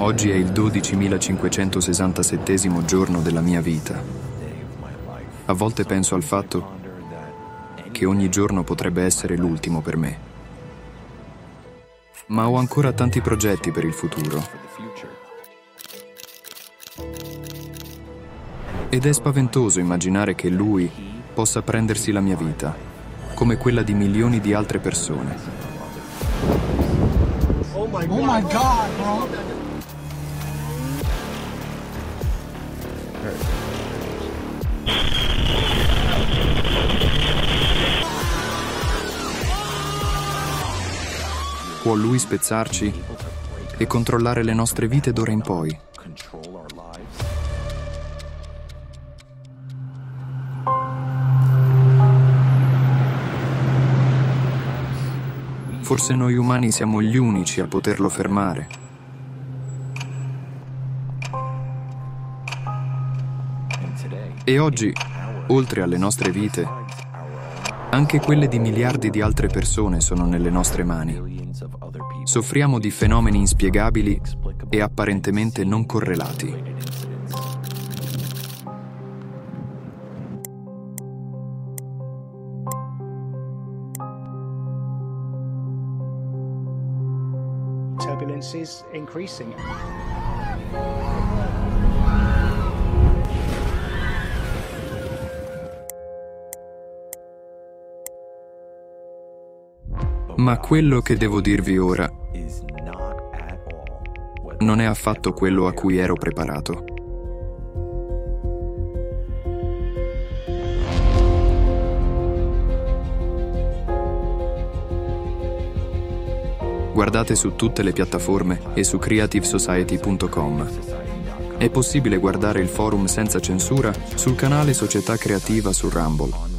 Oggi è il 12.567 giorno della mia vita. A volte penso al fatto che ogni giorno potrebbe essere l'ultimo per me. Ma ho ancora tanti progetti per il futuro. Ed è spaventoso immaginare che lui possa prendersi la mia vita, come quella di milioni di altre persone. Oh my god, bro. Può lui spezzarci e controllare le nostre vite d'ora in poi. Forse noi umani siamo gli unici a poterlo fermare. E oggi, oltre alle nostre vite, anche quelle di miliardi di altre persone sono nelle nostre mani. Soffriamo di fenomeni inspiegabili e apparentemente non correlati. Turbulence is increasing. Ma quello che devo dirvi ora non è affatto quello a cui ero preparato. Guardate su tutte le piattaforme e su creativesociety.com. È possibile guardare il forum senza censura sul canale Società Creativa su Rumble.